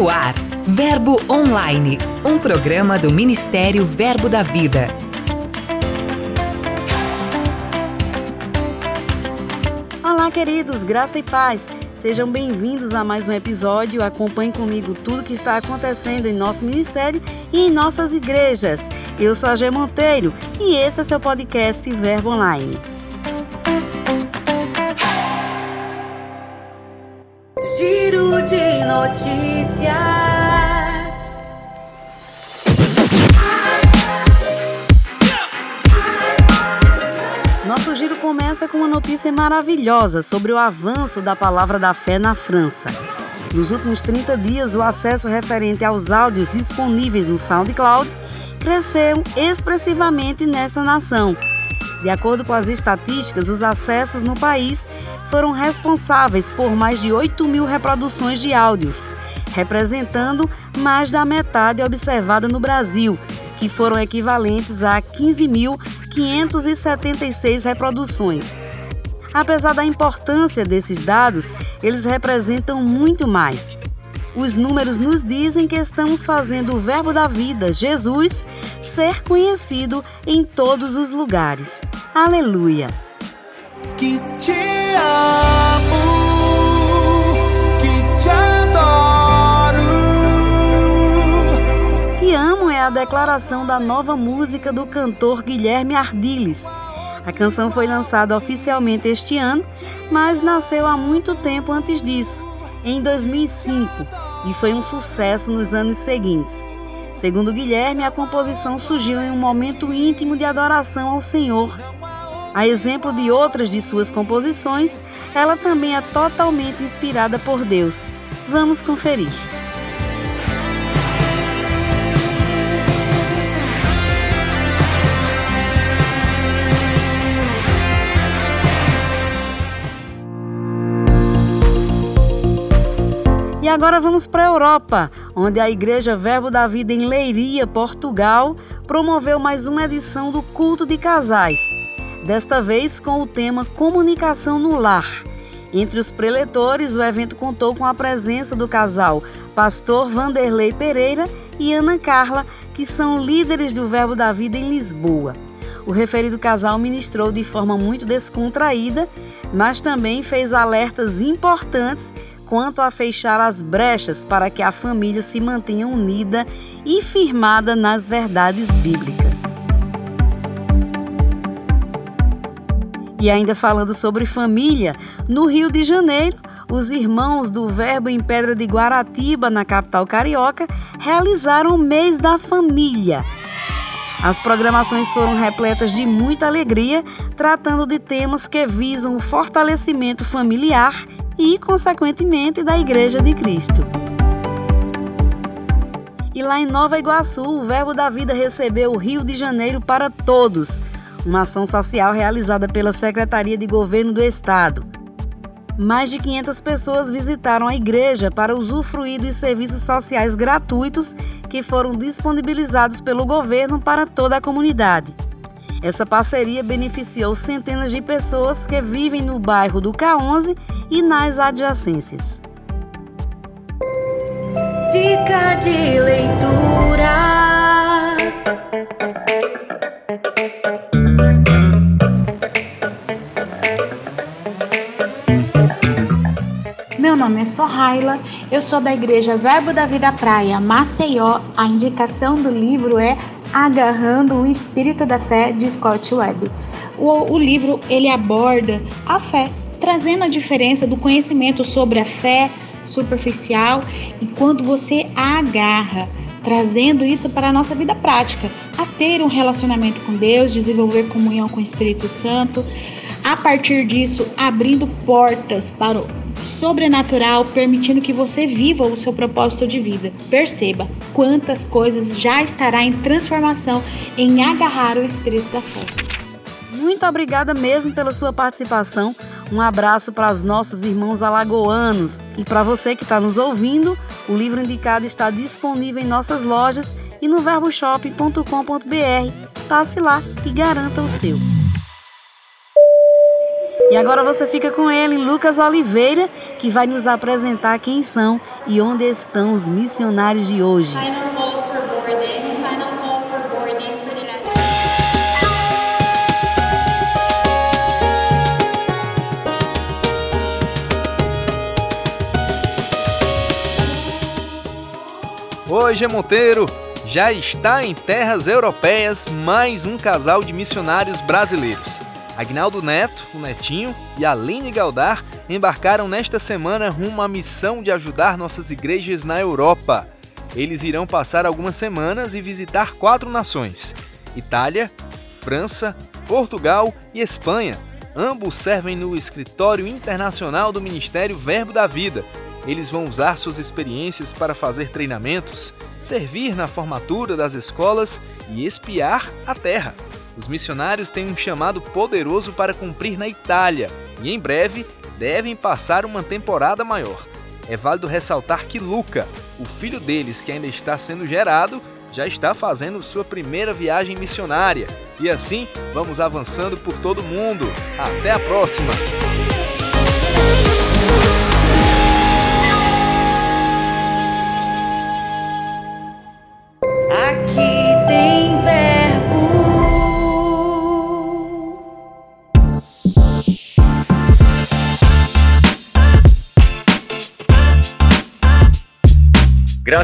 No ar, Verbo Online, um programa do Ministério Verbo da Vida. Olá, queridos, graça e paz. Sejam bem-vindos a mais um episódio. Acompanhe comigo tudo que está acontecendo em nosso ministério e em nossas igrejas. Eu sou a G Monteiro e esse é seu podcast Verbo Online. Notícias. Nosso giro começa com uma notícia maravilhosa sobre o avanço da palavra da fé na França. Nos últimos 30 dias, o acesso referente aos áudios disponíveis no SoundCloud cresceu expressivamente nesta nação. De acordo com as estatísticas, os acessos no país foram responsáveis por mais de 8 mil reproduções de áudios, representando mais da metade observada no Brasil, que foram equivalentes a 15.576 reproduções. Apesar da importância desses dados, eles representam muito mais. Os números nos dizem que estamos fazendo o Verbo da Vida, Jesus, ser conhecido em todos os lugares. Aleluia! Que te amo, que te adoro. Te amo é a declaração da nova música do cantor Guilherme Ardiles. A canção foi lançada oficialmente este ano, mas nasceu há muito tempo antes disso, em 2005, e foi um sucesso nos anos seguintes. Segundo Guilherme, a composição surgiu em um momento íntimo de adoração ao Senhor. A exemplo de outras de suas composições, ela também é totalmente inspirada por Deus. Vamos conferir. Agora vamos para a Europa, onde a Igreja Verbo da Vida em Leiria, Portugal, promoveu mais uma edição do Culto de Casais. Desta vez com o tema Comunicação no Lar. Entre os preletores, o evento contou com a presença do casal Pastor Vanderlei Pereira e Ana Carla, que são líderes do Verbo da Vida em Lisboa. O referido casal ministrou de forma muito descontraída, mas também fez alertas importantes quanto a fechar as brechas para que a família se mantenha unida e firmada nas verdades bíblicas. E ainda falando sobre família, no Rio de Janeiro, os irmãos do Verbo em Pedra de Guaratiba, na capital carioca, realizaram o mês da família. As programações foram repletas de muita alegria, tratando de temas que visam o fortalecimento familiar e, consequentemente, da Igreja de Cristo. E lá em Nova Iguaçu, o Verbo da Vida recebeu o Rio de Janeiro para Todos, uma ação social realizada pela Secretaria de Governo do Estado. Mais de 500 pessoas visitaram a igreja para usufruir dos serviços sociais gratuitos que foram disponibilizados pelo governo para toda a comunidade. Essa parceria beneficiou centenas de pessoas que vivem no bairro do K11 e nas adjacências. Dica de leitura. Meu nome é Sorraila, eu sou da Igreja Verbo da Vida Praia, Maceió. A indicação do livro é Agarrando o Espírito da Fé, de Scott Webb. O, o livro ele aborda a fé, trazendo a diferença do conhecimento sobre a fé superficial e quando você agarra, trazendo isso para a nossa vida prática, a ter um relacionamento com Deus, desenvolver comunhão com o Espírito Santo, a partir disso abrindo portas para sobrenatural, permitindo que você viva o seu propósito de vida. Perceba quantas coisas já estará em transformação em agarrar o espírito da fé. Muito obrigada mesmo pela sua participação. Um abraço para os nossos irmãos alagoanos e para você que está nos ouvindo. O livro indicado está disponível em nossas lojas e no verboshop.com.br. Passe lá e garanta o seu. E agora você fica com ele, Lucas Oliveira, que vai nos apresentar quem são e onde estão os missionários de hoje. Oi, G. Monteiro! Já está em terras europeias mais um casal de missionários brasileiros. Agnaldo Neto, o Netinho, e Aline Galdar embarcaram nesta semana rumo à missão de ajudar nossas igrejas na Europa. Eles irão passar algumas semanas e visitar quatro nações: Itália, França, Portugal e Espanha. Ambos servem no escritório internacional do Ministério Verbo da Vida. Eles vão usar suas experiências para fazer treinamentos, servir na formatura das escolas e espiar a terra. Os missionários têm um chamado poderoso para cumprir na Itália e em breve devem passar uma temporada maior. É válido ressaltar que Luca, o filho deles que ainda está sendo gerado, já está fazendo sua primeira viagem missionária. E assim, vamos avançando por todo mundo. Até a próxima!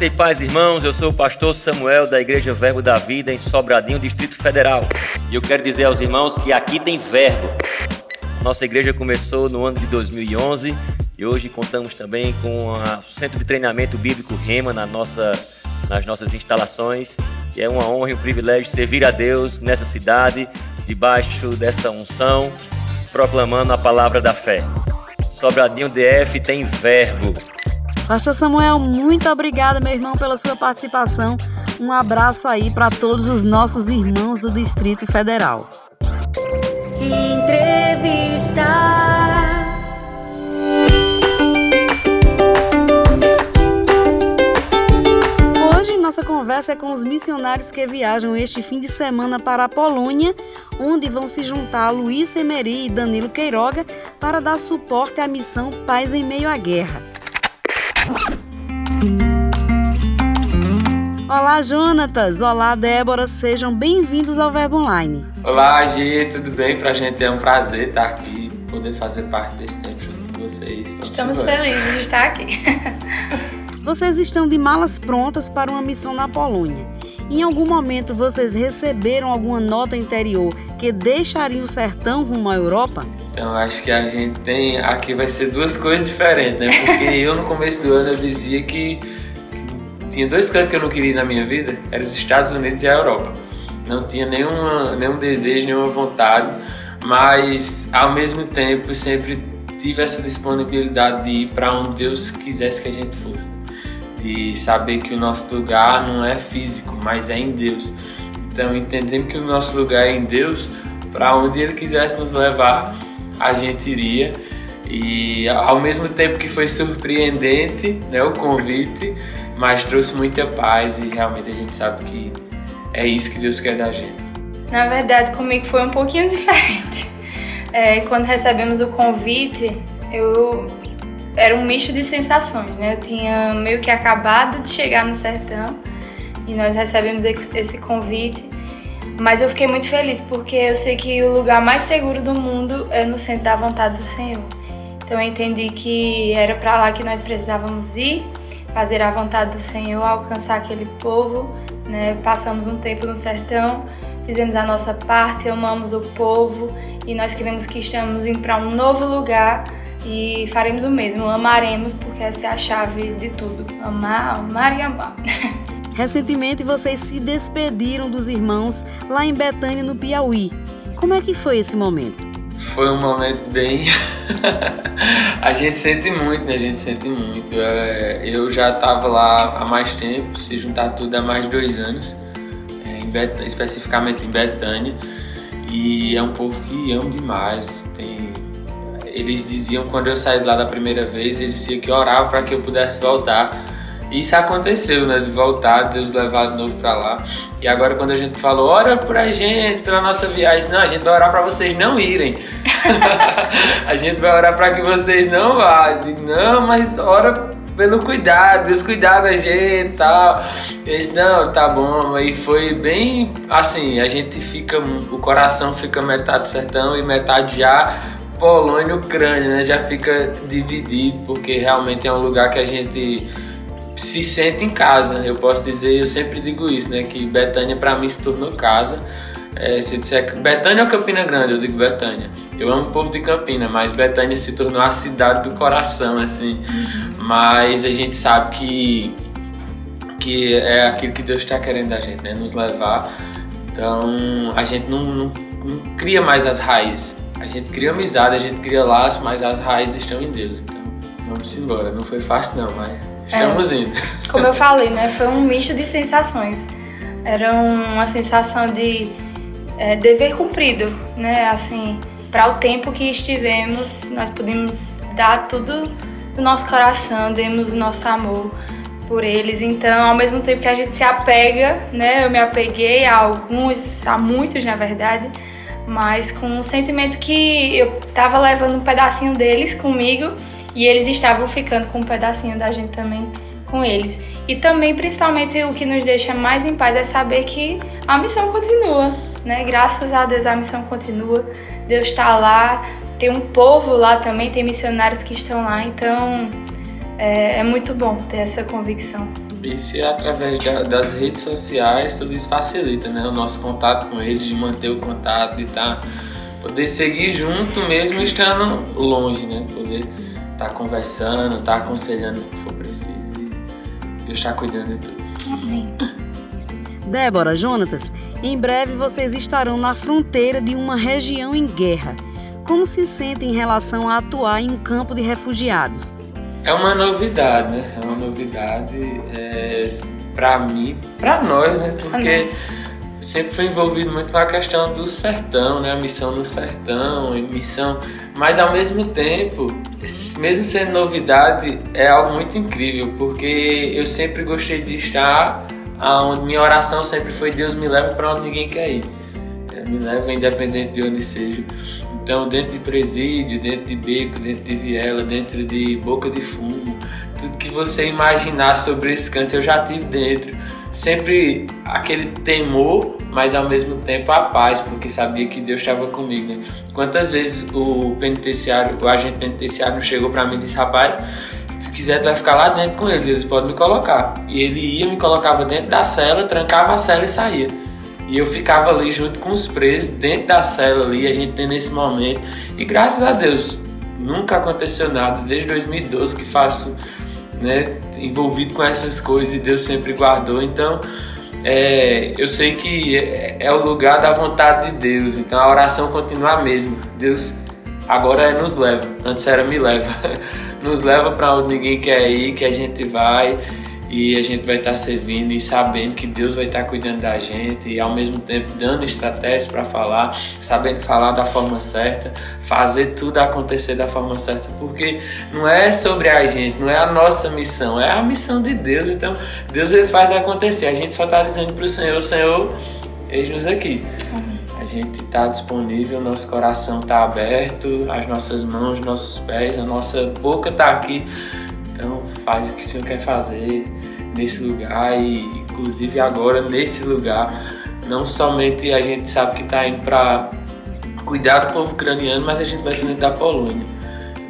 Graça e paz, irmãos. Eu sou o pastor Samuel da Igreja Verbo da Vida em Sobradinho, Distrito Federal. E eu quero dizer aos irmãos que aqui tem verbo. Nossa igreja começou no ano de 2011 e hoje contamos também com o Centro de Treinamento Bíblico Rema na nossa, nas nossas instalações. E é uma honra e um privilégio servir a Deus nessa cidade, debaixo dessa unção, proclamando a palavra da fé. Sobradinho DF tem verbo. Pastor Samuel, muito obrigada, meu irmão, pela sua participação. Um abraço aí para todos os nossos irmãos do Distrito Federal. Entrevista. Hoje nossa conversa é com os missionários que viajam este fim de semana para a Polônia, onde vão se juntar Luiz Emery e Danilo Queiroga para dar suporte à missão Paz em Meio à Guerra. Olá, Jonatas! Olá, Débora! Sejam bem-vindos ao Verbo Online. Olá, Gi, tudo bem? Pra gente é um prazer estar aqui, poder fazer parte desse tempo junto com vocês. Vamos Estamos embora. felizes de estar aqui. Vocês estão de malas prontas para uma missão na Polônia. Em algum momento vocês receberam alguma nota interior que deixaria o sertão rumo à Europa? Então acho que a gente tem. Aqui vai ser duas coisas diferentes, né? Porque eu no começo do ano eu dizia que tinha dois cantos que eu não queria na minha vida, eram os Estados Unidos e a Europa. Não tinha nenhuma, nenhum desejo, nenhuma vontade, mas ao mesmo tempo sempre tive essa disponibilidade de ir para onde Deus quisesse que a gente fosse. De saber que o nosso lugar não é físico, mas é em Deus. Então, entendendo que o nosso lugar é em Deus, para onde Ele quisesse nos levar, a gente iria. E ao mesmo tempo que foi surpreendente né, o convite, mas trouxe muita paz e realmente a gente sabe que é isso que Deus quer da gente. Na verdade, comigo foi um pouquinho diferente. É, quando recebemos o convite, eu era um misto de sensações, né? Eu tinha meio que acabado de chegar no sertão e nós recebemos esse convite, mas eu fiquei muito feliz porque eu sei que o lugar mais seguro do mundo é no centro da vontade do Senhor. Então eu entendi que era para lá que nós precisávamos ir fazer a vontade do Senhor, alcançar aquele povo. Né? Passamos um tempo no sertão, fizemos a nossa parte, amamos o povo e nós queremos que estamos indo para um novo lugar e faremos o mesmo, amaremos, porque essa é a chave de tudo: amar, amar e amar. Recentemente vocês se despediram dos irmãos lá em Betânia, no Piauí. Como é que foi esse momento? Foi um momento bem. a gente sente muito, né? A gente sente muito. É, eu já estava lá há mais tempo, se juntar tudo há mais de dois anos, é, em Bet... especificamente em Betânia. E é um povo que amo demais. Tem... Eles diziam, quando eu saí lá da primeira vez, eles diziam que oravam para que eu pudesse voltar. Isso aconteceu, né? De voltar, Deus levar de novo para lá. E agora quando a gente falou, ora pra gente, pela nossa viagem, não, a gente vai orar para vocês não irem. a gente vai orar para que vocês não vá. Não, mas ora pelo cuidado, Deus cuidar da gente e tal. Eu disse, não, tá bom. E foi bem assim, a gente fica, o coração fica metade sertão e metade já Polônia e Ucrânia, né? Já fica dividido, porque realmente é um lugar que a gente se sente em casa. Eu posso dizer, eu sempre digo isso, né? Que Betânia para mim se tornou casa. É, se disser Betânia ou Campina Grande, eu digo Betânia. Eu amo o povo de Campina, mas Betânia se tornou a cidade do coração, assim. Mas a gente sabe que que é aquilo que Deus está querendo da gente, né? Nos levar. Então a gente não, não, não cria mais as raízes. A gente cria amizade, a gente cria laço, mas as raízes estão em Deus. Então vamos embora. Não foi fácil não, mas Estamos é, indo. Como eu falei, né? Foi um misto de sensações. Era uma sensação de é, dever cumprido, né? Assim, para o tempo que estivemos, nós pudemos dar tudo do nosso coração, demos o nosso amor por eles. Então, ao mesmo tempo que a gente se apega, né? Eu me apeguei a alguns, a muitos, na verdade, mas com um sentimento que eu estava levando um pedacinho deles comigo e eles estavam ficando com um pedacinho da gente também com eles. E também, principalmente, o que nos deixa mais em paz é saber que a missão continua, né? Graças a Deus a missão continua. Deus está lá, tem um povo lá também, tem missionários que estão lá, então é, é muito bom ter essa convicção. E se através da, das redes sociais, tudo isso facilita, né? O nosso contato com eles, de manter o contato, estar, tá, poder seguir junto mesmo estando longe, né? Poder tá conversando, tá aconselhando o que for preciso. Deus está cuidando de tudo. Amém. Débora, Jonatas, em breve vocês estarão na fronteira de uma região em guerra. Como se sentem em relação a atuar em um campo de refugiados? É uma novidade, né? É uma novidade é, para mim, para nós, né? Porque sempre fui envolvido muito com a questão do sertão, né? A missão no sertão, missão, mas ao mesmo tempo, mesmo sendo novidade, é algo muito incrível, porque eu sempre gostei de estar onde minha oração sempre foi Deus me leva para onde ninguém quer ir. Me leva independente de onde seja. Então, dentro de presídio, dentro de beco, dentro de viela, dentro de boca de fumo, tudo que você imaginar sobre esse canto eu já tive dentro sempre aquele temor, mas ao mesmo tempo a paz, porque sabia que Deus estava comigo. Né? Quantas vezes o penitenciário, o agente penitenciário chegou para mim e disse: Rapaz, se tu quiser, tu vai ficar lá dentro com eles, eles podem me colocar. E ele ia, me colocava dentro da cela, trancava a cela e saía. E eu ficava ali junto com os presos, dentro da cela ali, a gente tendo esse momento. E graças a Deus, nunca aconteceu nada, desde 2012 que faço né, envolvido com essas coisas e Deus sempre guardou. Então, é, eu sei que é, é, o lugar da vontade de Deus. Então, a oração continua a mesma. Deus agora é nos leva. Antes era me leva. Nos leva para onde ninguém quer ir, que a gente vai e a gente vai estar servindo e sabendo que Deus vai estar cuidando da gente e ao mesmo tempo dando estratégias para falar, sabendo falar da forma certa, fazer tudo acontecer da forma certa, porque não é sobre a gente, não é a nossa missão, é a missão de Deus. Então Deus ele faz acontecer. A gente só está dizendo para o Senhor, Senhor, eis-nos aqui. A gente está disponível, nosso coração está aberto, as nossas mãos, nossos pés, a nossa boca está aqui faz o que o Senhor quer fazer nesse lugar e inclusive agora nesse lugar. Não somente a gente sabe que está indo para cuidar do povo ucraniano, mas a gente vai também da Polônia.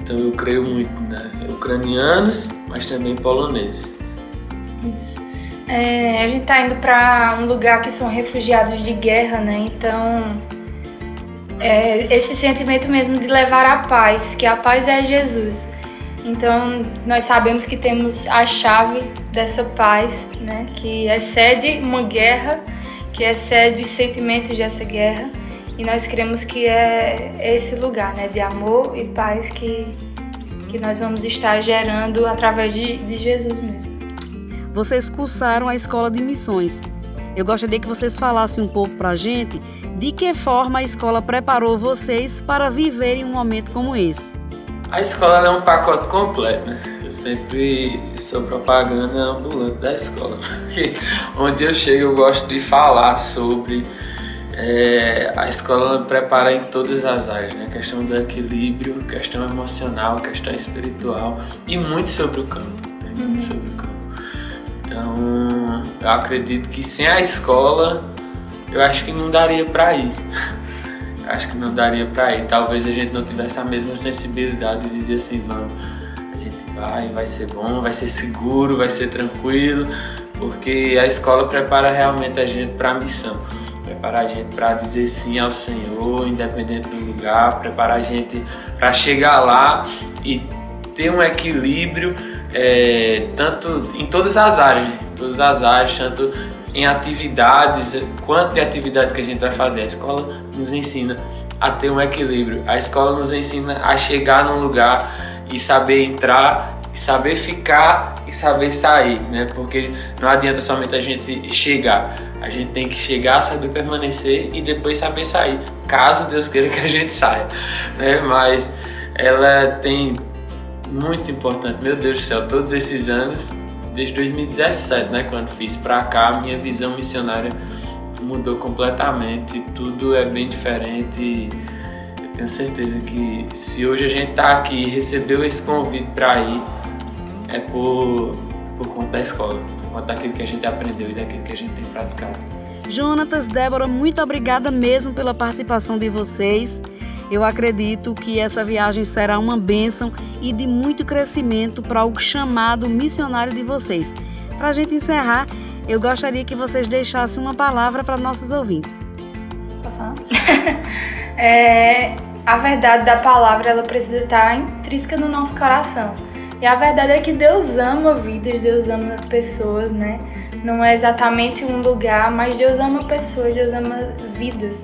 Então eu creio muito, né? Ucranianos, mas também poloneses. Isso. É, a gente está indo para um lugar que são refugiados de guerra, né? Então é, esse sentimento mesmo de levar a paz, que a paz é Jesus. Então, nós sabemos que temos a chave dessa paz, né, que excede uma guerra, que excede os sentimentos dessa guerra, e nós cremos que é esse lugar, né, de amor e paz que que nós vamos estar gerando através de, de Jesus mesmo. Vocês cursaram a escola de missões. Eu gostaria que vocês falassem um pouco para a gente de que forma a escola preparou vocês para viverem um momento como esse. A escola é um pacote completo, né? Eu sempre sou propaganda ambulante da escola, porque onde eu chego eu gosto de falar sobre é, a escola prepara em todas as áreas, né? Questão do equilíbrio, questão emocional, questão espiritual e muito sobre o campo, né? muito uhum. sobre o campo. Então, eu acredito que sem a escola, eu acho que não daria para ir. Acho que não daria para ir. Talvez a gente não tivesse a mesma sensibilidade de dizer assim, vamos, a gente vai, vai ser bom, vai ser seguro, vai ser tranquilo, porque a escola prepara realmente a gente para a missão preparar a gente para dizer sim ao Senhor, independente do lugar, preparar a gente para chegar lá e ter um equilíbrio é, tanto em todas as áreas, né? todas as áreas, tanto em atividades, quanto de atividade que a gente vai fazer. A escola nos ensina a ter um equilíbrio. A escola nos ensina a chegar num lugar e saber entrar saber ficar e saber sair, né? Porque não adianta somente a gente chegar, a gente tem que chegar, saber permanecer e depois saber sair, caso Deus queira que a gente saia, né? Mas ela tem muito importante, meu Deus do céu, todos esses anos, desde 2017, né? Quando fiz para cá, minha visão missionária mudou completamente, tudo é bem diferente. Eu tenho certeza que se hoje a gente está aqui e recebeu esse convite para ir, é por, por conta da escola, por conta daquilo que a gente aprendeu e daquilo que a gente tem praticado. Jonatas, Débora, muito obrigada mesmo pela participação de vocês. Eu acredito que essa viagem será uma bênção e de muito crescimento para o chamado missionário de vocês. Para a gente encerrar, eu gostaria que vocês deixassem uma palavra para nossos ouvintes. É, a verdade da palavra ela precisa estar intrínseca no nosso coração. E a verdade é que Deus ama vidas, Deus ama pessoas, né? Não é exatamente um lugar, mas Deus ama pessoas, Deus ama vidas.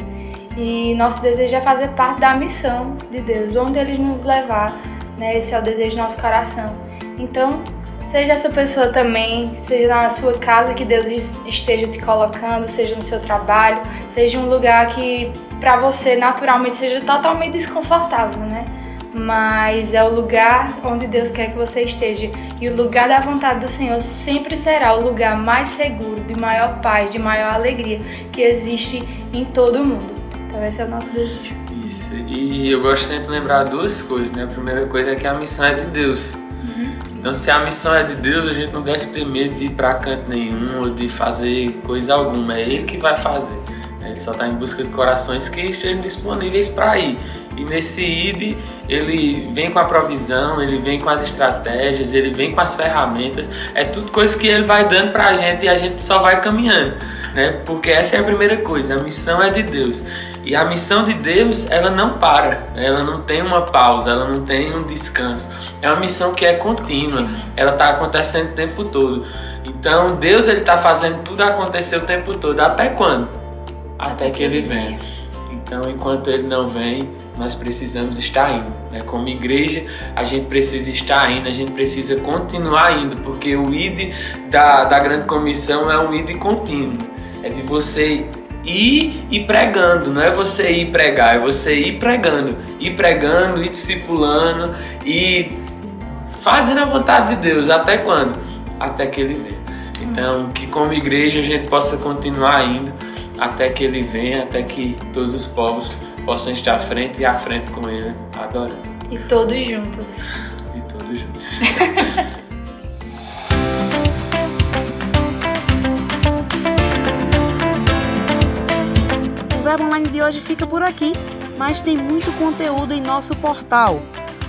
E nosso desejo é fazer parte da missão de Deus, onde Ele nos levar, né? Esse é o desejo do nosso coração. Então, seja essa pessoa também, seja na sua casa que Deus esteja te colocando, seja no seu trabalho, seja um lugar que para você naturalmente seja totalmente desconfortável, né? mas é o lugar onde Deus quer que você esteja. E o lugar da vontade do Senhor sempre será o lugar mais seguro, de maior paz, de maior alegria que existe em todo o mundo. Então esse é o nosso desejo. Isso. E eu gosto sempre de lembrar duas coisas, né? A primeira coisa é que a missão é de Deus. Uhum. Então, se a missão é de Deus, a gente não deve ter medo de ir para canto nenhum ou de fazer coisa alguma. É Ele que vai fazer. Ele só está em busca de corações que estejam disponíveis para ir. E nesse ID ele vem com a provisão, ele vem com as estratégias, ele vem com as ferramentas. É tudo coisa que ele vai dando para a gente e a gente só vai caminhando, né? Porque essa é a primeira coisa. A missão é de Deus. E a missão de Deus, ela não para, ela não tem uma pausa, ela não tem um descanso. É uma missão que é contínua, ela está acontecendo o tempo todo. Então Deus ele está fazendo tudo acontecer o tempo todo. Até quando? Até que Ele venha. Então, enquanto Ele não vem, nós precisamos estar indo. Né? Como igreja, a gente precisa estar indo, a gente precisa continuar indo, porque o ID da, da grande comissão é um ID contínuo. É de você ir e pregando, não é você ir pregar, é você ir pregando, ir pregando, ir discipulando e fazendo a vontade de Deus. Até quando? Até que Ele venha. Então, que como igreja a gente possa continuar indo até que Ele venha, até que todos os povos possam estar à frente e à frente com Ele, adorando. E todos juntos. E todos juntos. Verbo Online de hoje fica por aqui, mas tem muito conteúdo em nosso portal.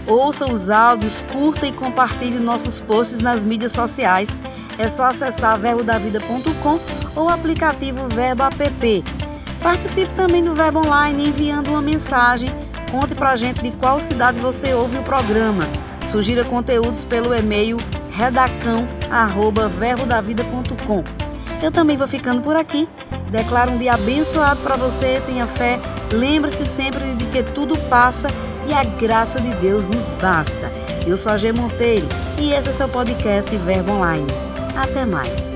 Ouça os áudios, curta e compartilhe nossos posts nas mídias sociais. É só acessar verbodavida.com ou o aplicativo Verbo App. Participe também do Verbo Online enviando uma mensagem. Conte pra gente de qual cidade você ouve o programa. Sugira conteúdos pelo e-mail redacão@verbodavida.com. Eu também vou ficando por aqui. Declaro um dia abençoado para você. Tenha fé. Lembre-se sempre de que tudo passa e a graça de Deus nos basta. Eu sou a G Monteiro e esse é seu podcast Verbo Online. Até mais.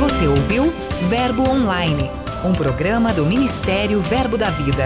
Você ouviu Verbo Online um programa do Ministério Verbo da Vida.